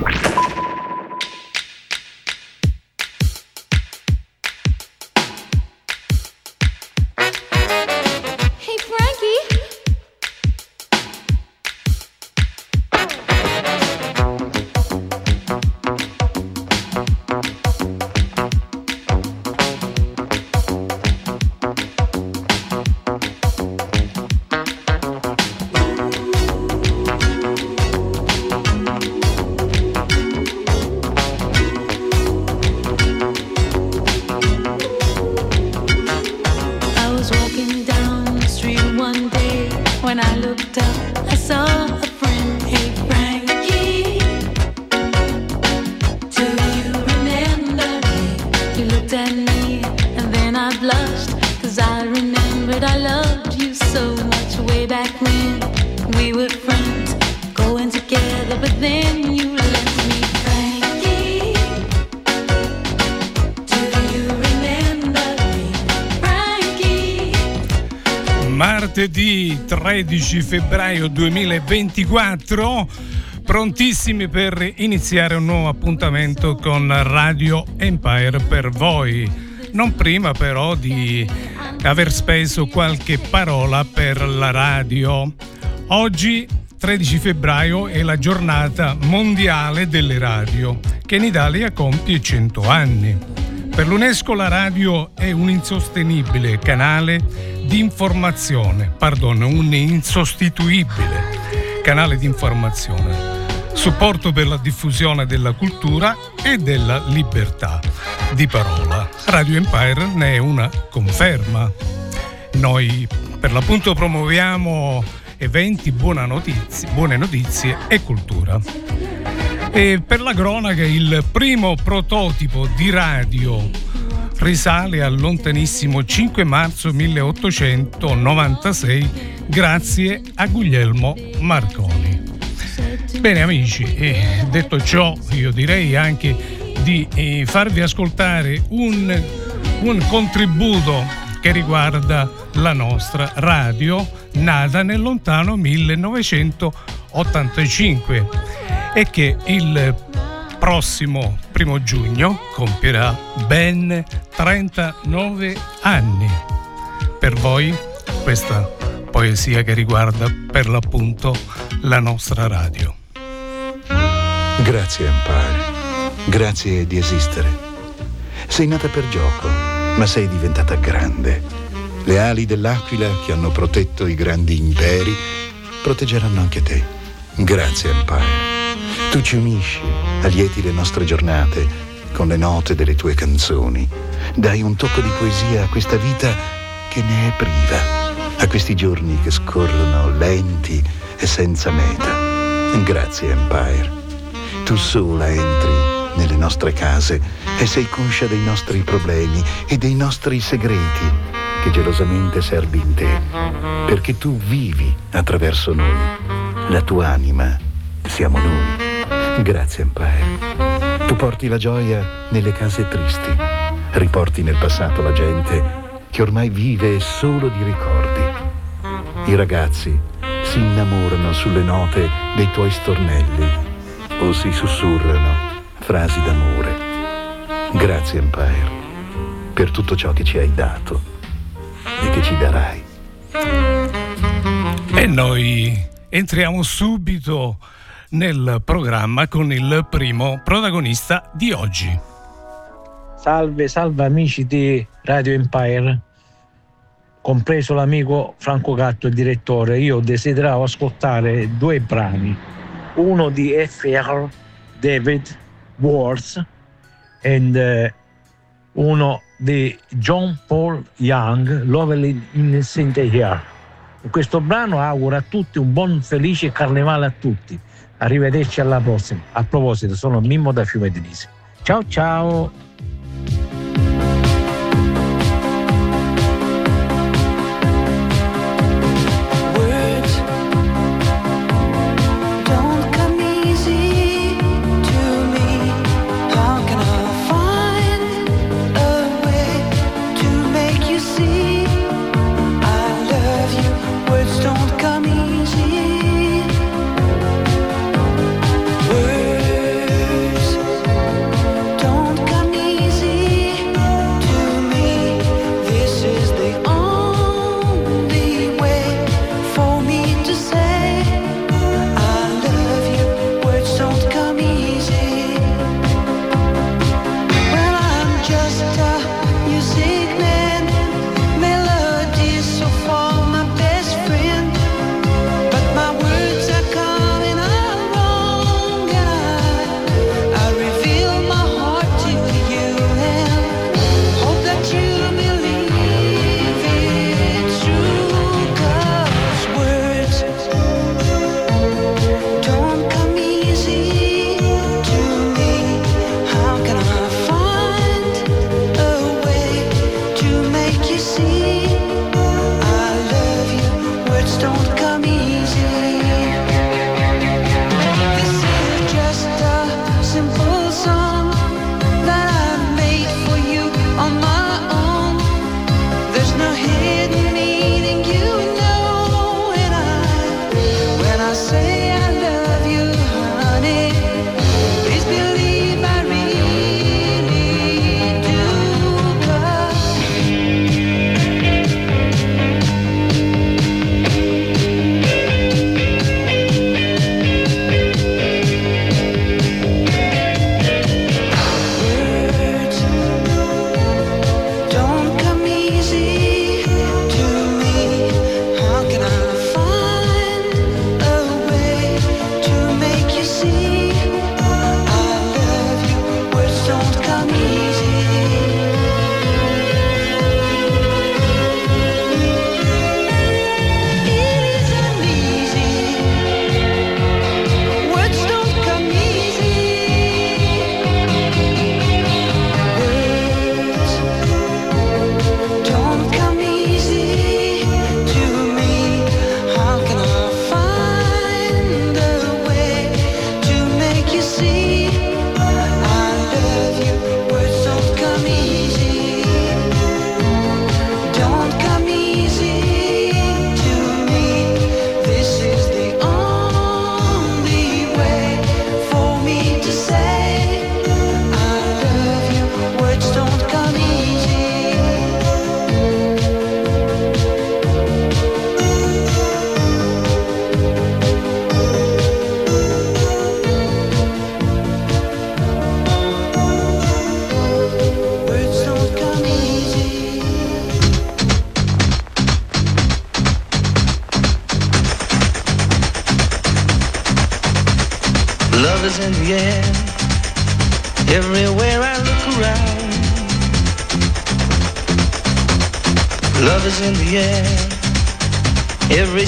you. 13 febbraio 2024 prontissimi per iniziare un nuovo appuntamento con Radio Empire per voi. Non prima però di aver speso qualche parola per la radio. Oggi 13 febbraio è la giornata mondiale delle radio che in Italia compie 100 anni. Per l'UNESCO la radio è un insostenibile canale di informazione, pardon, un insostituibile canale di informazione, supporto per la diffusione della cultura e della libertà di parola. Radio Empire ne è una conferma. Noi per l'appunto promuoviamo eventi, notizie, buone notizie e cultura. E per la cronaca il primo prototipo di radio risale al lontanissimo 5 marzo 1896 grazie a Guglielmo Marconi. Bene amici, eh, detto ciò io direi anche di eh, farvi ascoltare un, un contributo che riguarda la nostra radio nata nel lontano 1985 e che il prossimo primo giugno compierà ben 39 anni. Per voi questa poesia che riguarda per l'appunto la nostra radio. Grazie Empire, grazie di esistere. Sei nata per gioco, ma sei diventata grande. Le ali dell'aquila che hanno protetto i grandi imperi proteggeranno anche te. Grazie Empire. Tu ci unisci, allieti le nostre giornate con le note delle tue canzoni. Dai un tocco di poesia a questa vita che ne è priva, a questi giorni che scorrono lenti e senza meta. Grazie Empire. Tu sola entri nelle nostre case e sei conscia dei nostri problemi e dei nostri segreti che gelosamente servi in te, perché tu vivi attraverso noi. La tua anima siamo noi. Grazie Empire. Tu porti la gioia nelle case tristi, riporti nel passato la gente che ormai vive solo di ricordi. I ragazzi si innamorano sulle note dei tuoi stornelli o si sussurrano frasi d'amore. Grazie Empire per tutto ciò che ci hai dato e che ci darai. E noi entriamo subito nel programma con il primo protagonista di oggi. Salve, salve amici di Radio Empire, compreso l'amico Franco Gatto, il direttore. Io desideravo ascoltare due brani, uno di F.R. David Worth e uh, uno di John Paul Young, Lovely Innocent Here. questo brano auguro a tutti un buon felice carnevale a tutti. Arrivederci alla prossima. A proposito, sono Mimmo da Fiume Denise. Ciao ciao!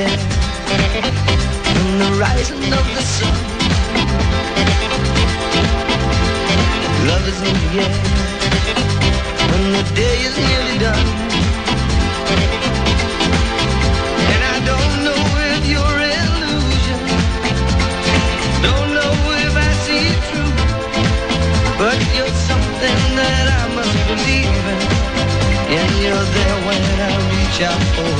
Is in the rising of the sun. Love is in the air when the day is nearly done. And I don't know if you're illusion, don't know if I see it true, but you're something that I must believe in, and you're there when I reach out for.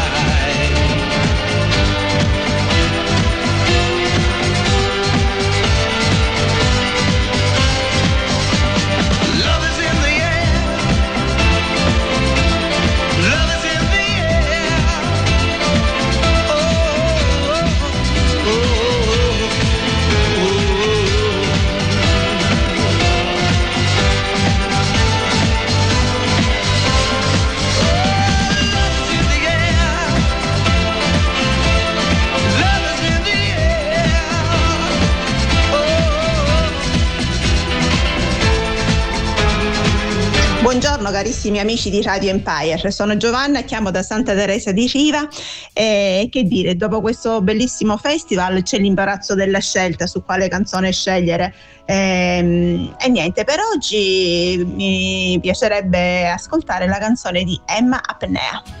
Buongiorno carissimi amici di Radio Empire, sono Giovanna, chiamo da Santa Teresa di Riva. E che dire, dopo questo bellissimo festival c'è l'imbarazzo della scelta su quale canzone scegliere. Ehm, e niente, per oggi mi piacerebbe ascoltare la canzone di Emma Apnea.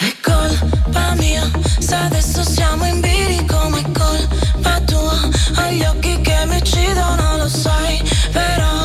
È colpa mia se adesso siamo in bilico ma è colpa tua. Ho gli occhi che mi uccidono lo sai Però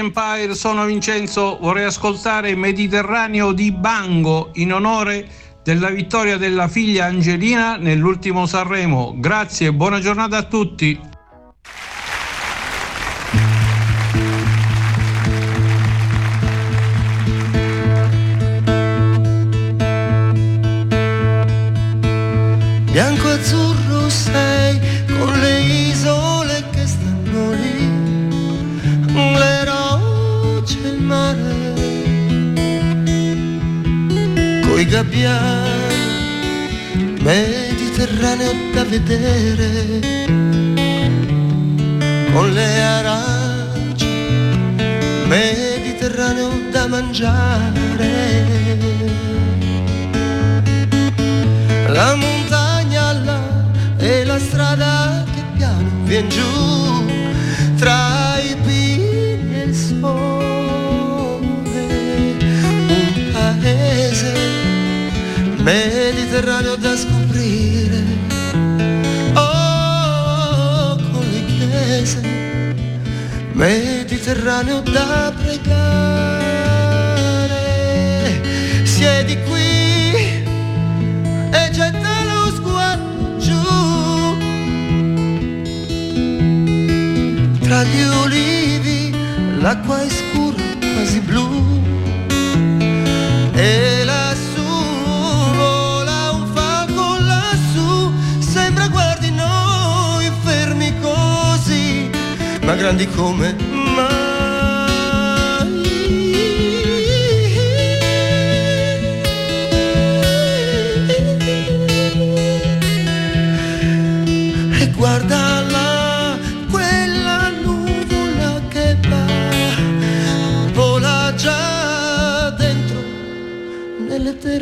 Empire, sono Vincenzo, vorrei ascoltare Mediterraneo di Bango in onore della vittoria della figlia Angelina nell'ultimo Sanremo. Grazie e buona giornata a tutti. Mediterraneo da mangiare. La montagna là e la strada che piano vien giù tra i pini e il sole. Un paese mediterraneo da scoprire. Oh, con le chiese mediterraneo da pregare. Getta lo sguardo tra gli olivi l'acqua è scura quasi blu. E lassù vola un falco lassù. Sembra guardi noi fermi così ma grandi come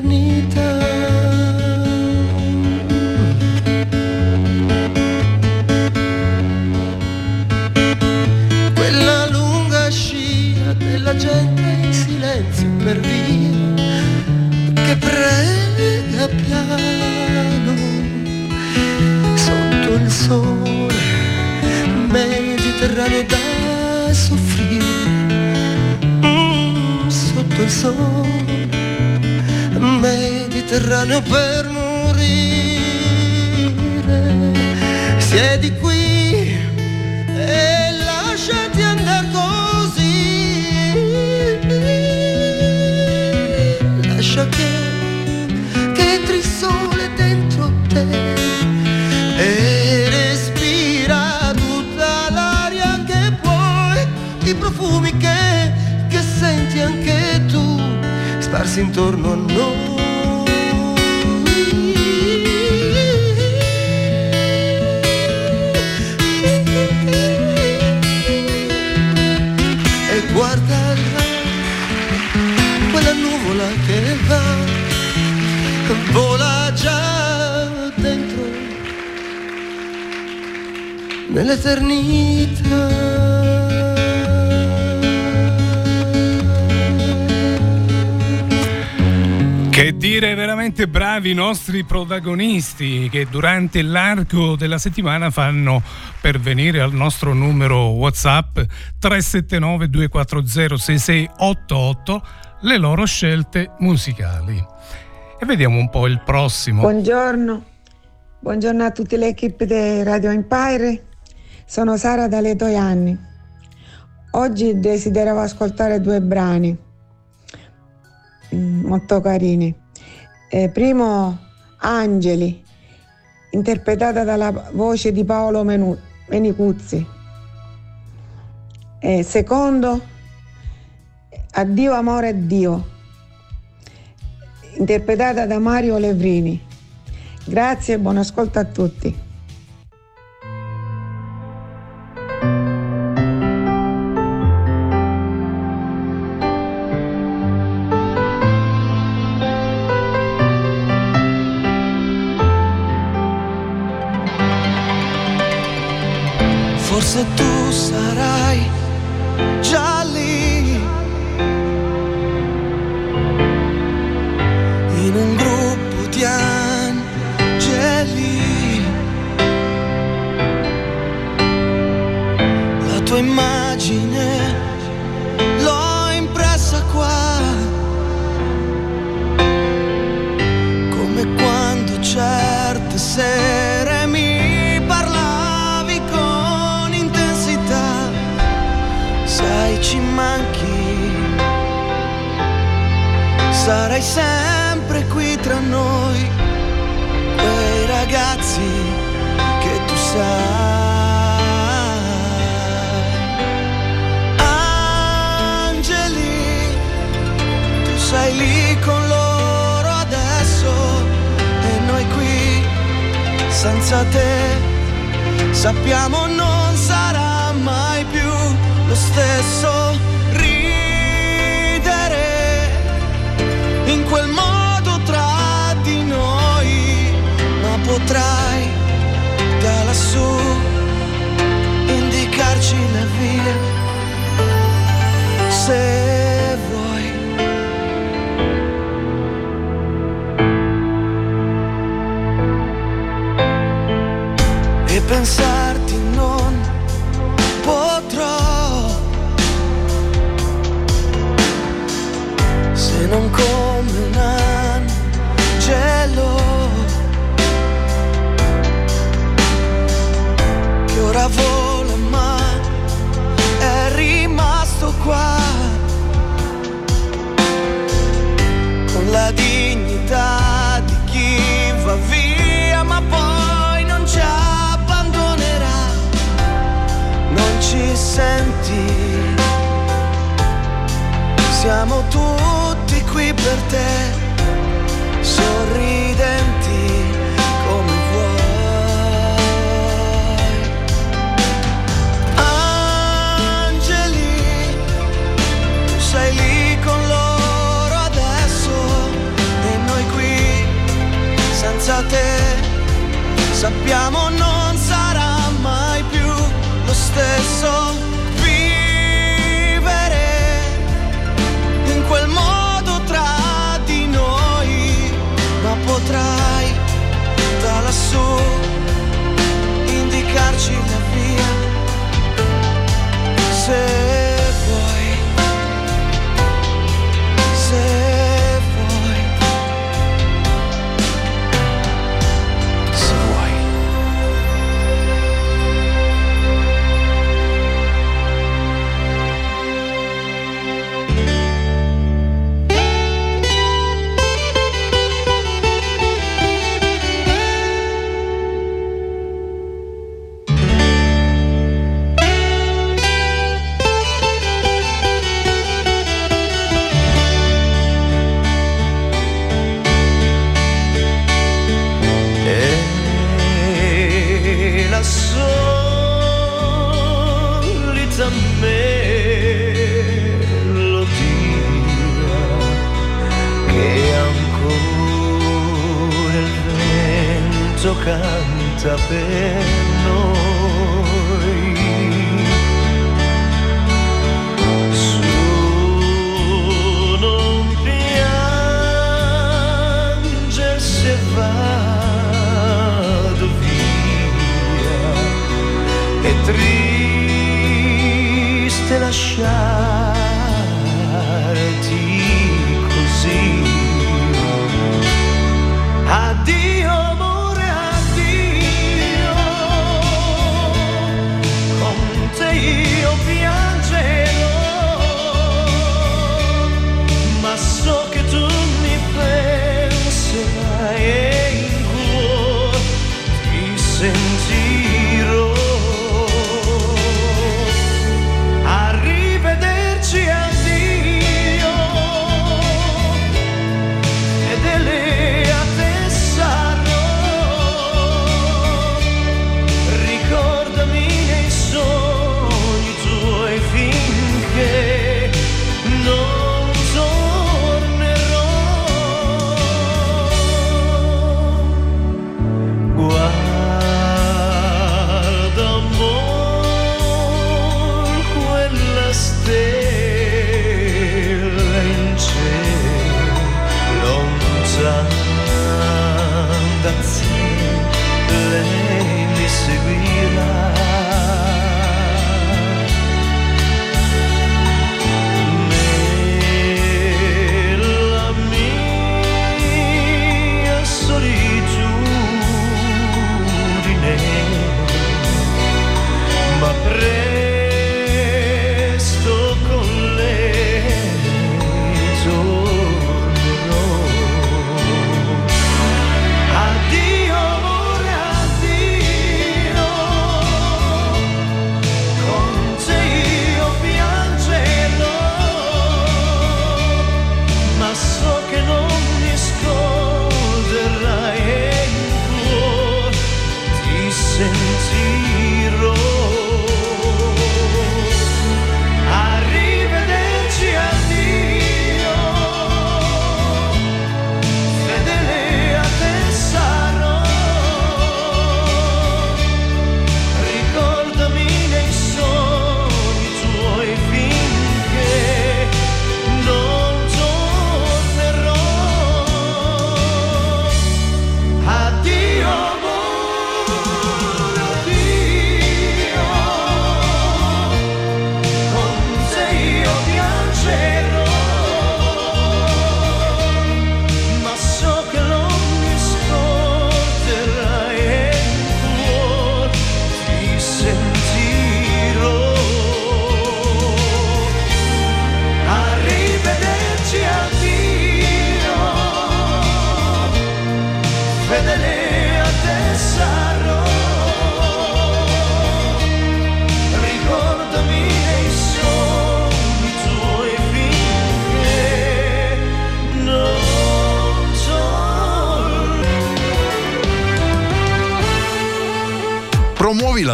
nell'eternità quella lunga scia della gente in silenzio per via che prega piano sotto il sole mediterraneo da soffrire. Mm, sotto il sole mediterraneo per morire siedi qui e lasciati andare così lascia che che entri dentro te e respira tutta l'aria che puoi, i profumi che, che senti anche tu, sparsi intorno a noi. Nell'eternità. Che dire veramente bravi i nostri protagonisti che durante l'arco della settimana fanno pervenire al nostro numero WhatsApp 379 240 6688 le loro scelte musicali. E vediamo un po' il prossimo. Buongiorno, buongiorno a tutte le equip di Radio Empire. Sono Sara da Letoianni. Oggi desideravo ascoltare due brani mm, molto carini. Eh, primo, Angeli, interpretata dalla voce di Paolo Menu- Menicuzzi. E secondo, Addio amore a Dio, interpretata da Mario Levrini. Grazie e buon ascolto a tutti. Forse tu sarai Sarai sempre qui tra noi, quei ragazzi che tu sai. Angeli, tu sei lì con loro adesso e noi qui senza te sappiamo non sarà mai più lo stesso E pensarti per te, sorridenti come vuoi. Angeli, sei lì con loro adesso e noi qui senza te sappiamo non sarà mai più lo stesso lassù indicarci la via. Se canta per noi. Su non pianger se vado via è triste lasciarti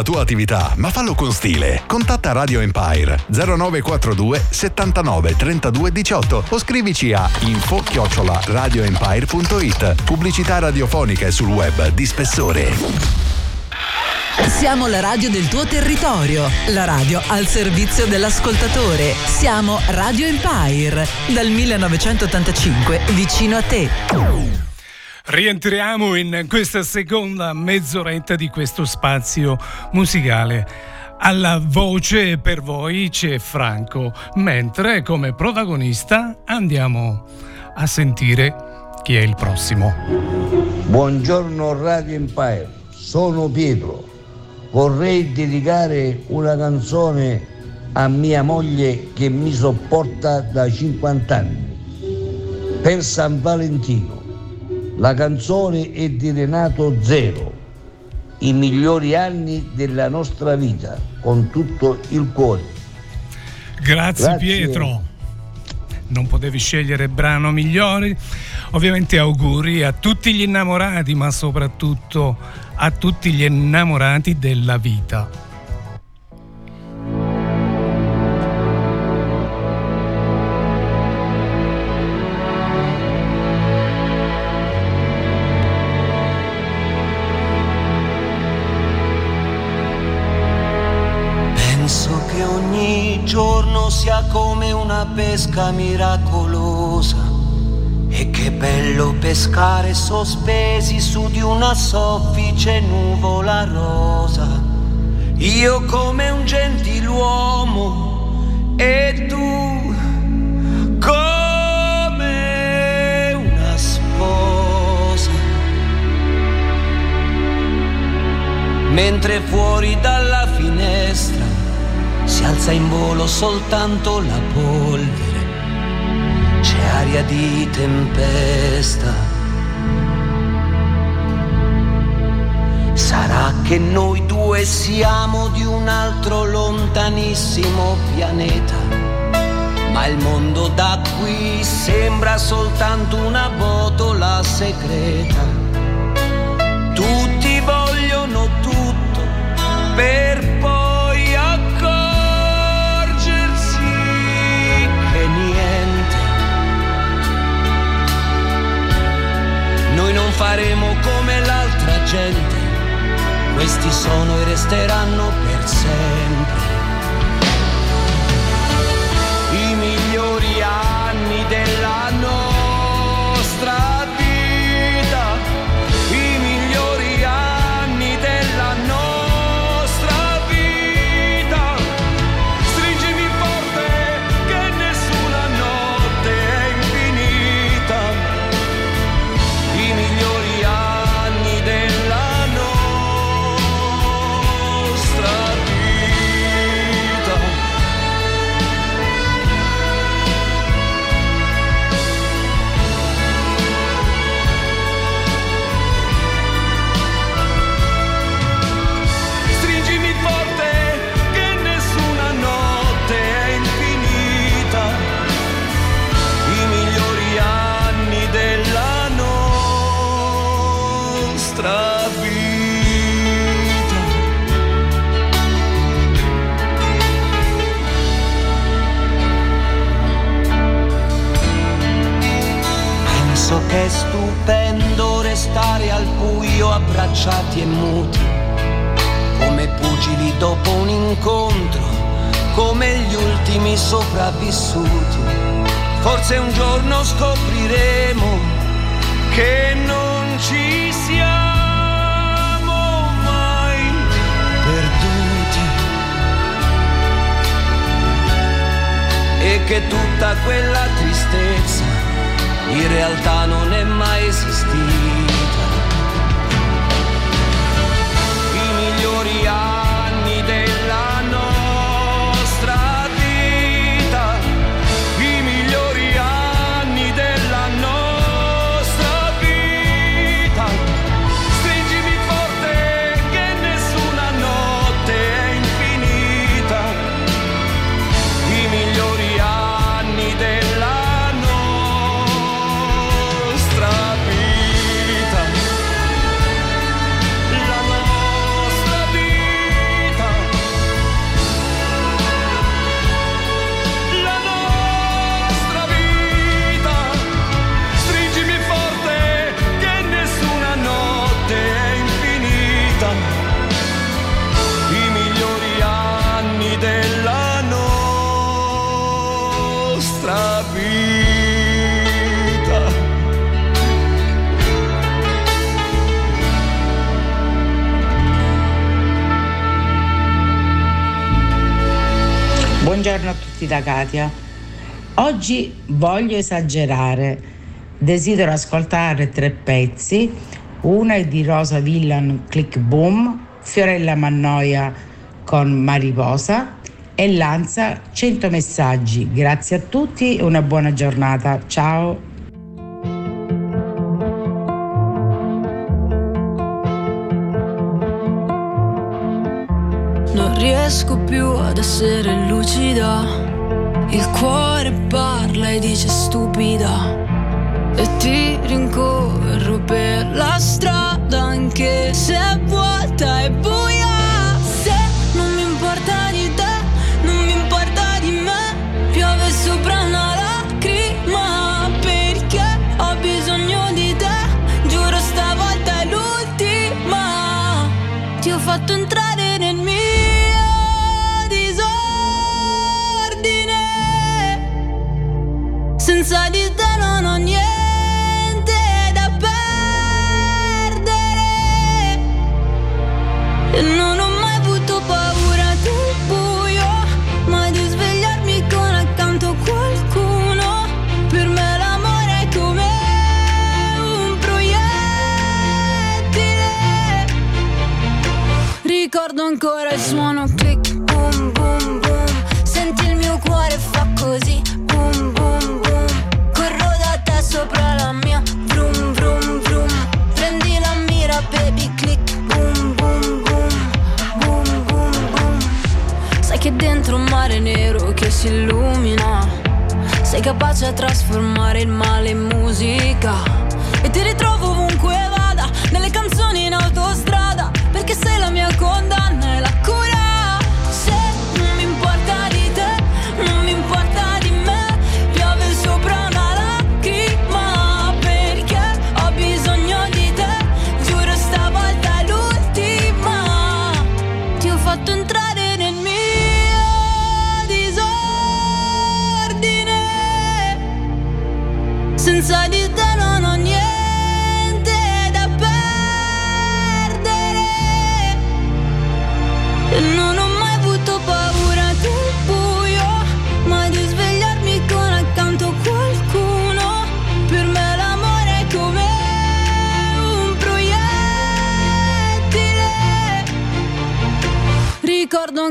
tua attività, ma fallo con stile. Contatta Radio Empire 0942 79 32 18 o scrivici a info radioempire.it. Pubblicità radiofonica e sul web di spessore. Siamo la radio del tuo territorio, la radio al servizio dell'ascoltatore. Siamo Radio Empire, dal 1985 vicino a te. Rientriamo in questa seconda mezz'oretta di questo spazio musicale. Alla voce per voi c'è Franco, mentre come protagonista andiamo a sentire chi è il prossimo. Buongiorno Radio Empire, sono Pietro vorrei dedicare una canzone a mia moglie che mi sopporta da 50 anni. Per San Valentino. La canzone è di Renato Zero. I migliori anni della nostra vita, con tutto il cuore. Grazie, Grazie. Pietro. Non potevi scegliere brano migliore. Ovviamente auguri a tutti gli innamorati, ma soprattutto a tutti gli innamorati della vita. Pesca miracolosa e che bello pescare sospesi su di una soffice nuvola rosa. Io come un gentiluomo e tu come una sposa. Mentre fuori dalla finestra alza in volo soltanto la polvere c'è aria di tempesta. Sarà che noi due siamo di un altro lontanissimo pianeta, ma il mondo da qui sembra soltanto una botola segreta. Tutti vogliono tutto per faremo come l'altra gente, questi sono e resteranno per sempre. Abbracciati e muti, come pugili dopo un incontro, come gli ultimi sopravvissuti. Forse un giorno scopriremo che non ci siamo mai perduti e che tutta quella tristezza in realtà non è mai esistita. Migliori anni Buongiorno a tutti da Katia. Oggi voglio esagerare. Desidero ascoltare tre pezzi. Uno è di Rosa Villan Click Boom, Fiorella Mannoia con Mariposa e Lanza 100 messaggi. Grazie a tutti e una buona giornata. Ciao. Non riesco più ad essere lucida. Il cuore parla e dice stupida. E ti rincorro per la strada anche se è vuota e buia. Senza di si illumina, sei capace a trasformare il male in musica. E ti ritrovo ovunque vada, nelle canzoni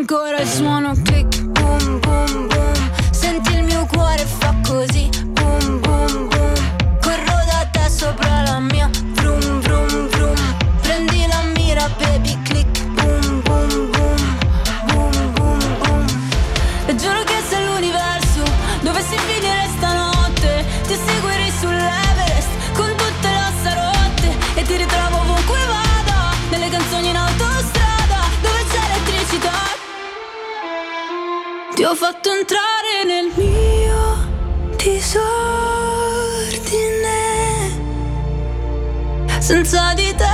Ricordo ancora il suono click, ho fatto entrare nel mio disordine. Senza di te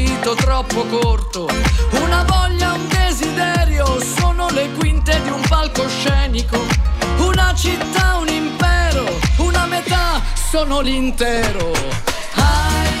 troppo corto, una voglia, un desiderio, sono le quinte di un palcoscenico, una città, un impero, una metà, sono l'intero. Ai,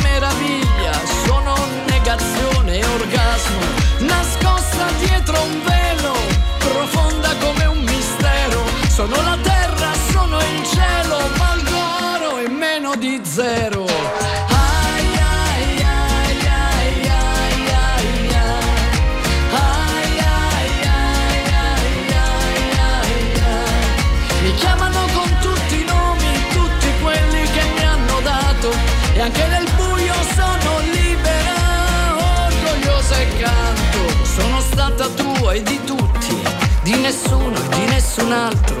Sono la terra, sono il cielo, valgo oro e meno di zero. Mi chiamano con tutti i nomi, tutti quelli che mi hanno dato e anche nel buio sono libera, orgogliosa e canto. Sono stata tua e di tutti, di nessuno e di nessun altro,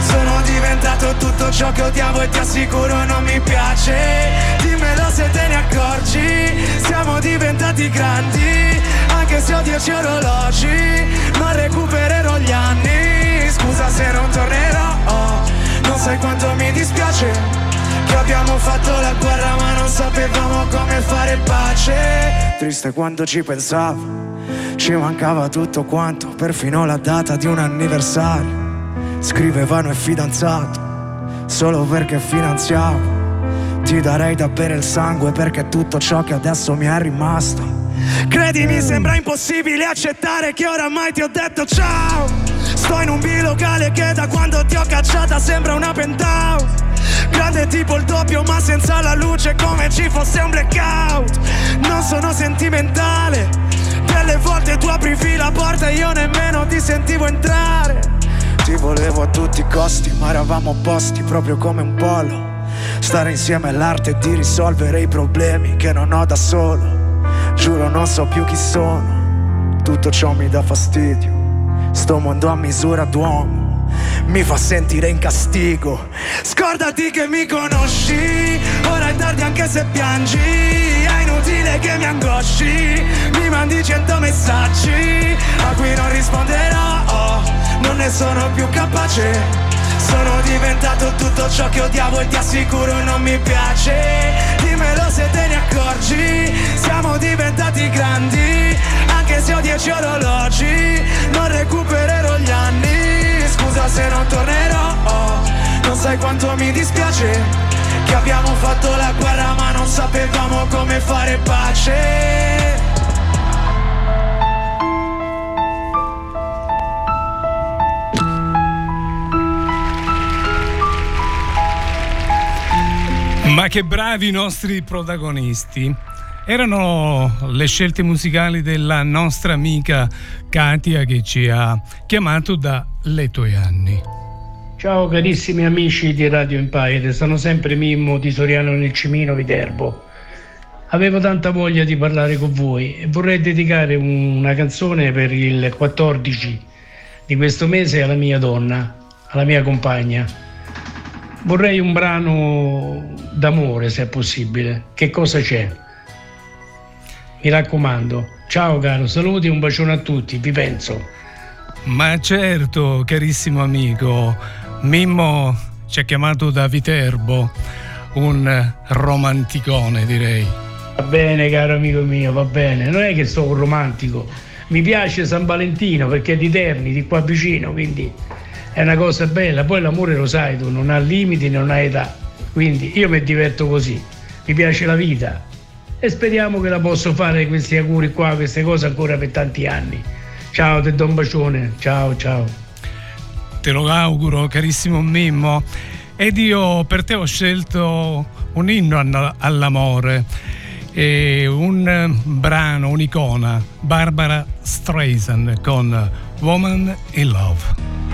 Sono diventato tutto ciò che odiavo e ti assicuro non mi piace. Dimmelo se te ne accorgi Siamo diventati grandi Anche se ho dieci orologi Non recupererò gli anni. Scusa se non tornerò Non sai quanto mi dispiace Che abbiamo fatto la guerra ma non sapevamo come fare pace. Triste quando ci pensavo Ci mancava tutto quanto Perfino la data di un anniversario Scrivevano è fidanzato Solo perché finanziavo Ti darei da bere il sangue Perché tutto ciò che adesso mi è rimasto. Credimi sembra impossibile accettare Che oramai ti ho detto ciao. Sto in un bilocale che da quando ti ho cacciata Sembra una penthouse. Grande tipo il doppio ma senza la luce Come ci fosse un blackout. Non sono sentimentale Delle volte tu aprivi la porta E io nemmeno ti sentivo entrare ti volevo a tutti i costi, ma eravamo opposti proprio come un polo. Stare insieme è l'arte di risolvere i problemi che non ho da solo. Giuro non so più chi sono, tutto ciò mi dà fastidio. Sto mondo a misura d'uomo mi fa sentire in castigo. Scordati che mi conosci, ora è tardi anche se piangi. È inutile che mi angosci, mi mandi cento messaggi a cui non risponderò. Non ne sono più capace. Sono diventato tutto ciò che odiavo e ti assicuro non mi piace. Dimmelo se te ne accorgi, siamo diventati grandi, anche se ho dieci orologi, non recupererò gli anni. Scusa se non tornerò, non sai quanto mi dispiace. Che abbiamo fatto la guerra ma non sapevamo come fare pace Ma che bravi i nostri protagonisti. Erano le scelte musicali della nostra amica Katia che ci ha chiamato da Le tuoi anni. Ciao carissimi amici di Radio Empire, sono sempre Mimmo di Soriano nel Cimino Viterbo. Avevo tanta voglia di parlare con voi e vorrei dedicare una canzone per il 14 di questo mese alla mia donna, alla mia compagna Vorrei un brano d'amore se è possibile. Che cosa c'è? Mi raccomando. Ciao caro, saluti e un bacione a tutti, vi penso. Ma certo, carissimo amico. Mimmo ci ha chiamato da Viterbo, un romanticone direi. Va bene, caro amico mio, va bene. Non è che sono un romantico. Mi piace San Valentino perché è di Terni, di qua vicino, quindi è una cosa bella, poi l'amore lo sai tu, non ha limiti, non ha età, quindi io mi diverto così, mi piace la vita e speriamo che la posso fare questi auguri qua, queste cose ancora per tanti anni. Ciao, te do un bacione, ciao ciao. Te lo auguro carissimo Mimmo ed io per te ho scelto un inno all'amore. E un brano, un'icona, Barbara Streisand con Woman in Love.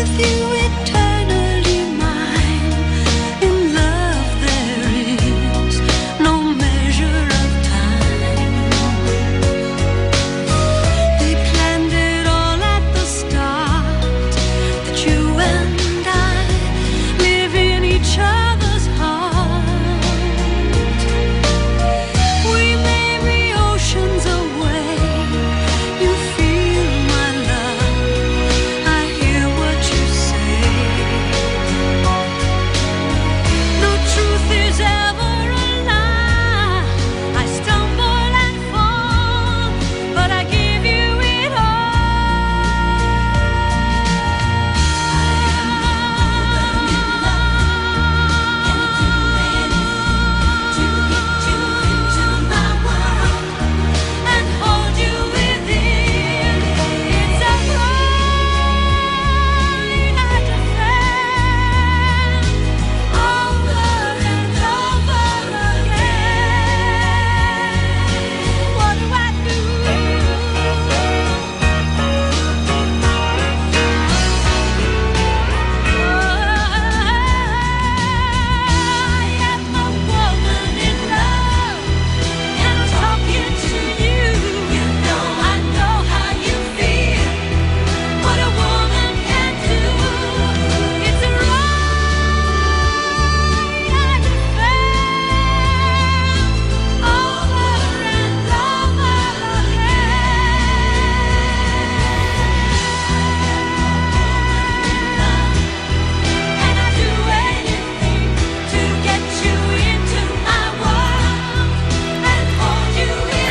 with you it turns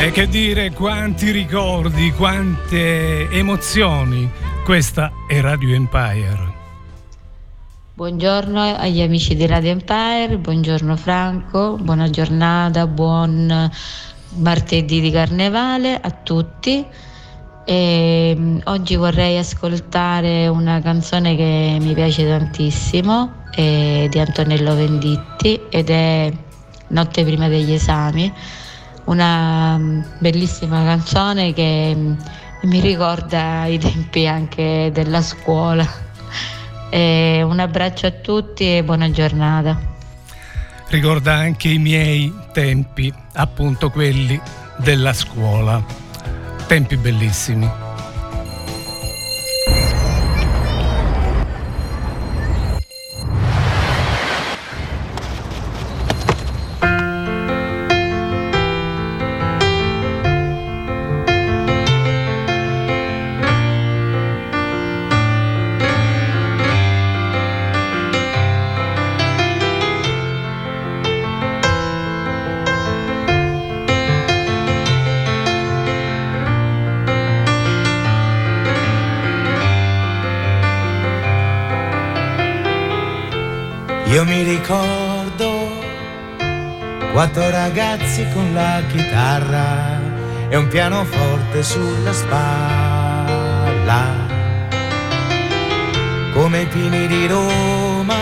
E che dire, quanti ricordi, quante emozioni. Questa è Radio Empire. Buongiorno agli amici di Radio Empire, buongiorno Franco, buona giornata, buon martedì di carnevale a tutti. E, mm, oggi vorrei ascoltare una canzone che mi piace tantissimo, è di Antonello Venditti ed è Notte prima degli esami, una mm, bellissima canzone che mm, mi ricorda i tempi anche della scuola. E un abbraccio a tutti e buona giornata. Ricorda anche i miei tempi, appunto quelli della scuola. Tempi bellissimi. Ragazzi con la chitarra e un pianoforte sulla spalla. Come i pini di Roma,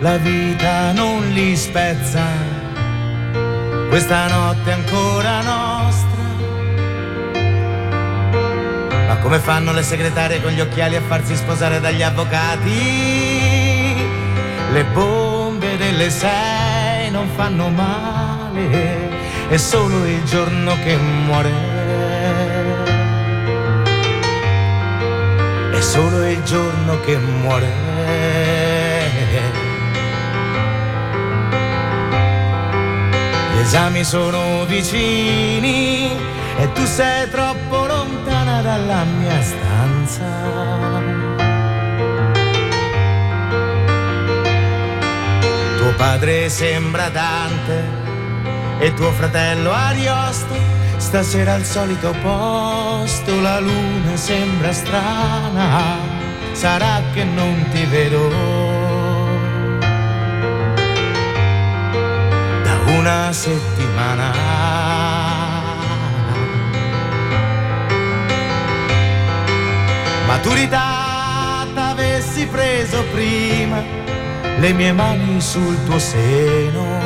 la vita non li spezza. Questa notte è ancora nostra. Ma come fanno le segretarie con gli occhiali a farsi sposare dagli avvocati? Le bombe delle sei non fanno male, è solo il giorno che muore. È solo il giorno che muore. Gli esami sono vicini e tu sei troppo lontana dalla mia stanza. Tuo padre sembra Dante e tuo fratello Ariosto. Stasera al solito posto la luna sembra strana, sarà che non ti vedo. Da una settimana. Maturità t'avessi preso prima le mie mani sul tuo seno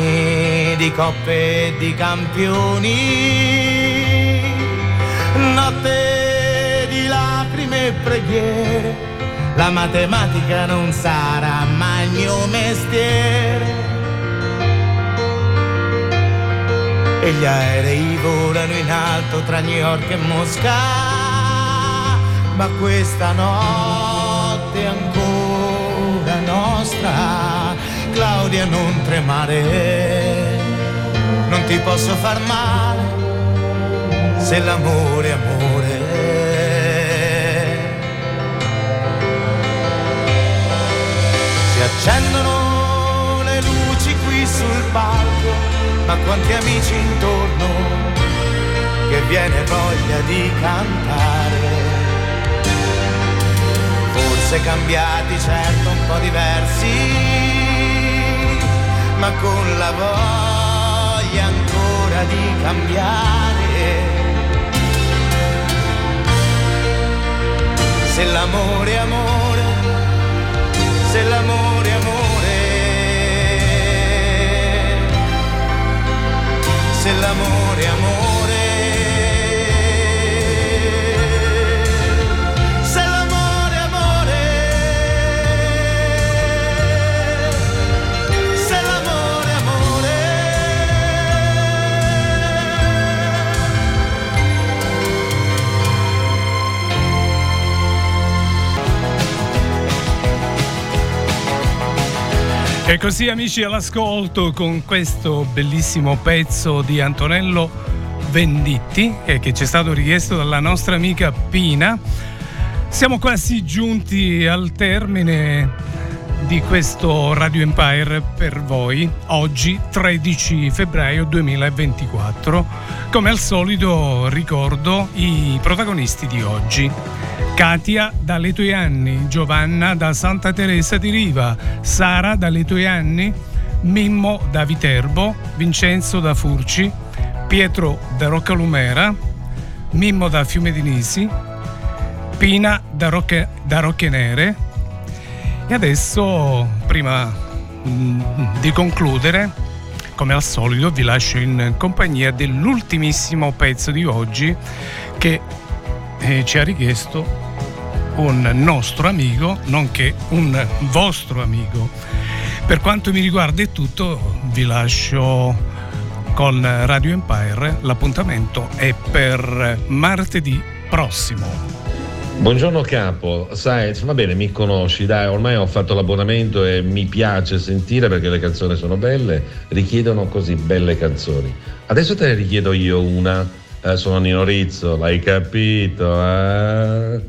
di coppe e di campioni, notte di lacrime e preghiere, la matematica non sarà mai il mio mestiere. E gli aerei volano in alto tra New York e Mosca, ma questa notte ancora nostra. Claudia non tremare, non ti posso far male se l'amore amore. Si accendono le luci qui sul palco, ma quanti amici intorno che viene voglia di cantare. Forse cambiati, certo un po' diversi ma con la voglia di cambiare. Se l'amore è amore, se l'amore è amore, se l'amore è amore. E così amici all'ascolto con questo bellissimo pezzo di Antonello Venditti eh, che ci è stato richiesto dalla nostra amica Pina. Siamo quasi giunti al termine di questo Radio Empire per voi oggi 13 febbraio 2024. Come al solito ricordo i protagonisti di oggi. Katia dalle tue anni, Giovanna da Santa Teresa di Riva, Sara dalle tue anni, Mimmo da Viterbo, Vincenzo da Furci, Pietro da Roccalumera, Mimmo da Fiume di Nisi, Pina da Rocche, da Rocche Nere. E adesso, prima mm, di concludere, come al solito, vi lascio in compagnia dell'ultimissimo pezzo di oggi che eh, ci ha richiesto un nostro amico, nonché un vostro amico. Per quanto mi riguarda è tutto, vi lascio con Radio Empire. L'appuntamento è per martedì prossimo. Buongiorno capo, sai, va bene, mi conosci, dai, ormai ho fatto l'abbonamento e mi piace sentire perché le canzoni sono belle, richiedono così belle canzoni. Adesso te ne richiedo io una, eh, sono Nino Rizzo, l'hai capito? Eh?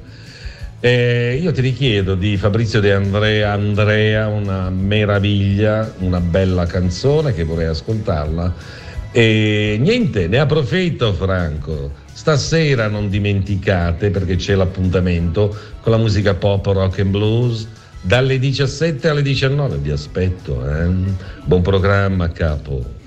E io ti richiedo di Fabrizio De Andrea, Andrea, una meraviglia, una bella canzone che vorrei ascoltarla. E niente, ne approfitto Franco. Stasera non dimenticate perché c'è l'appuntamento con la musica pop, rock and blues. Dalle 17 alle 19 vi aspetto. Eh? Buon programma, capo.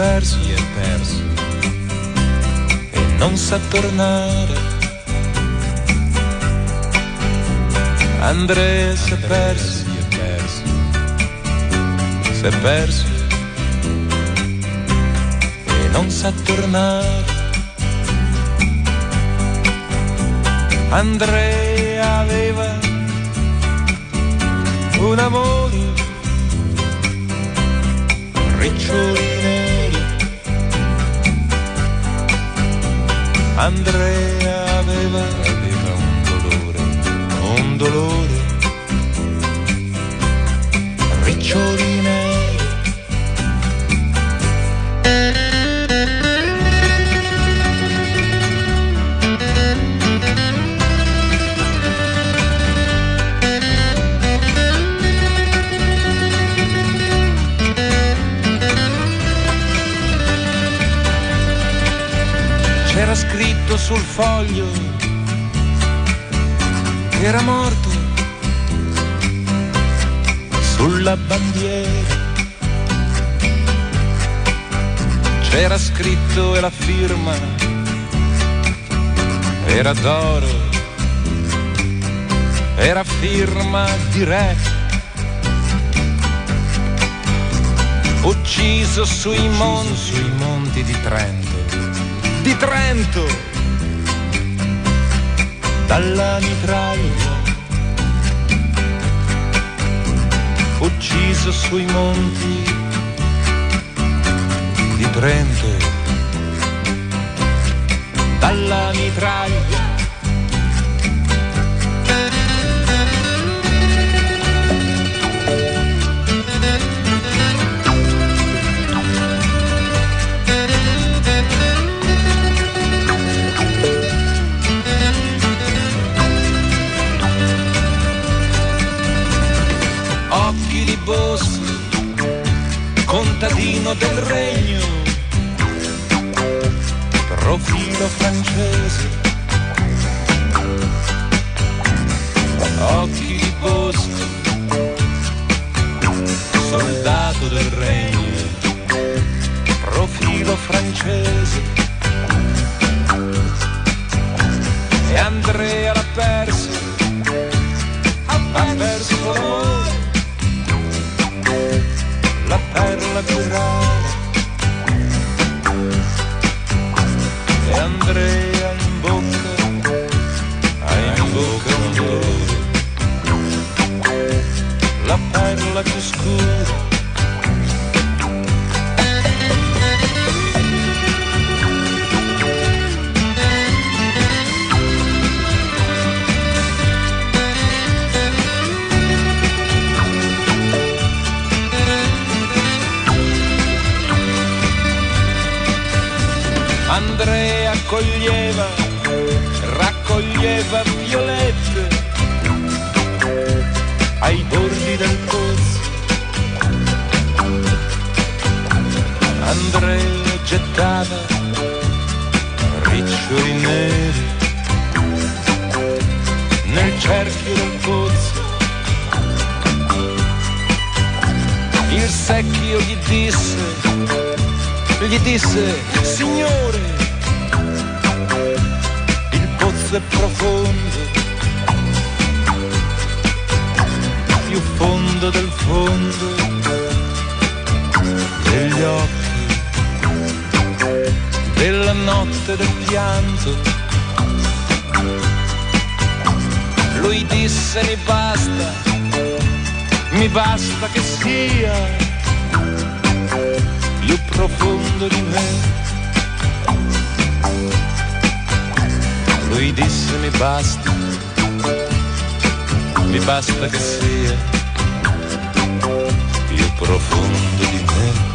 Si è perso, si è perso e non sa tornare. Andrea si è perso, si è perso, si è perso e non sa tornare. Andrea aveva un amore, riccioli Andrea aveva, aveva un dolore, un dolore, sul foglio era morto sulla bandiera. C'era scritto e la firma era d'oro, era firma di re. Ucciso sui monti, sui monti di Trento di Trento dalla mitraglia ucciso sui monti di Trento. Dalla mitraglia boschi, contadino del regno, profilo francese, occhi di bosco, soldato del regno, profilo francese. E Andrea l'ha perso, ha perso l'amore. Sakura. Andrea coglieva, raccoglieva violette ai bordi del pozzo. Andrea gettava riccioli neri nel cerchio del pozzo. Il secchio gli disse gli disse, signore, è profondo, più fondo del fondo degli occhi, della notte del pianto. Lui disse mi basta, mi basta che sia più profondo di me. Lui disse mi basta, mi basta che sia più profondo di me.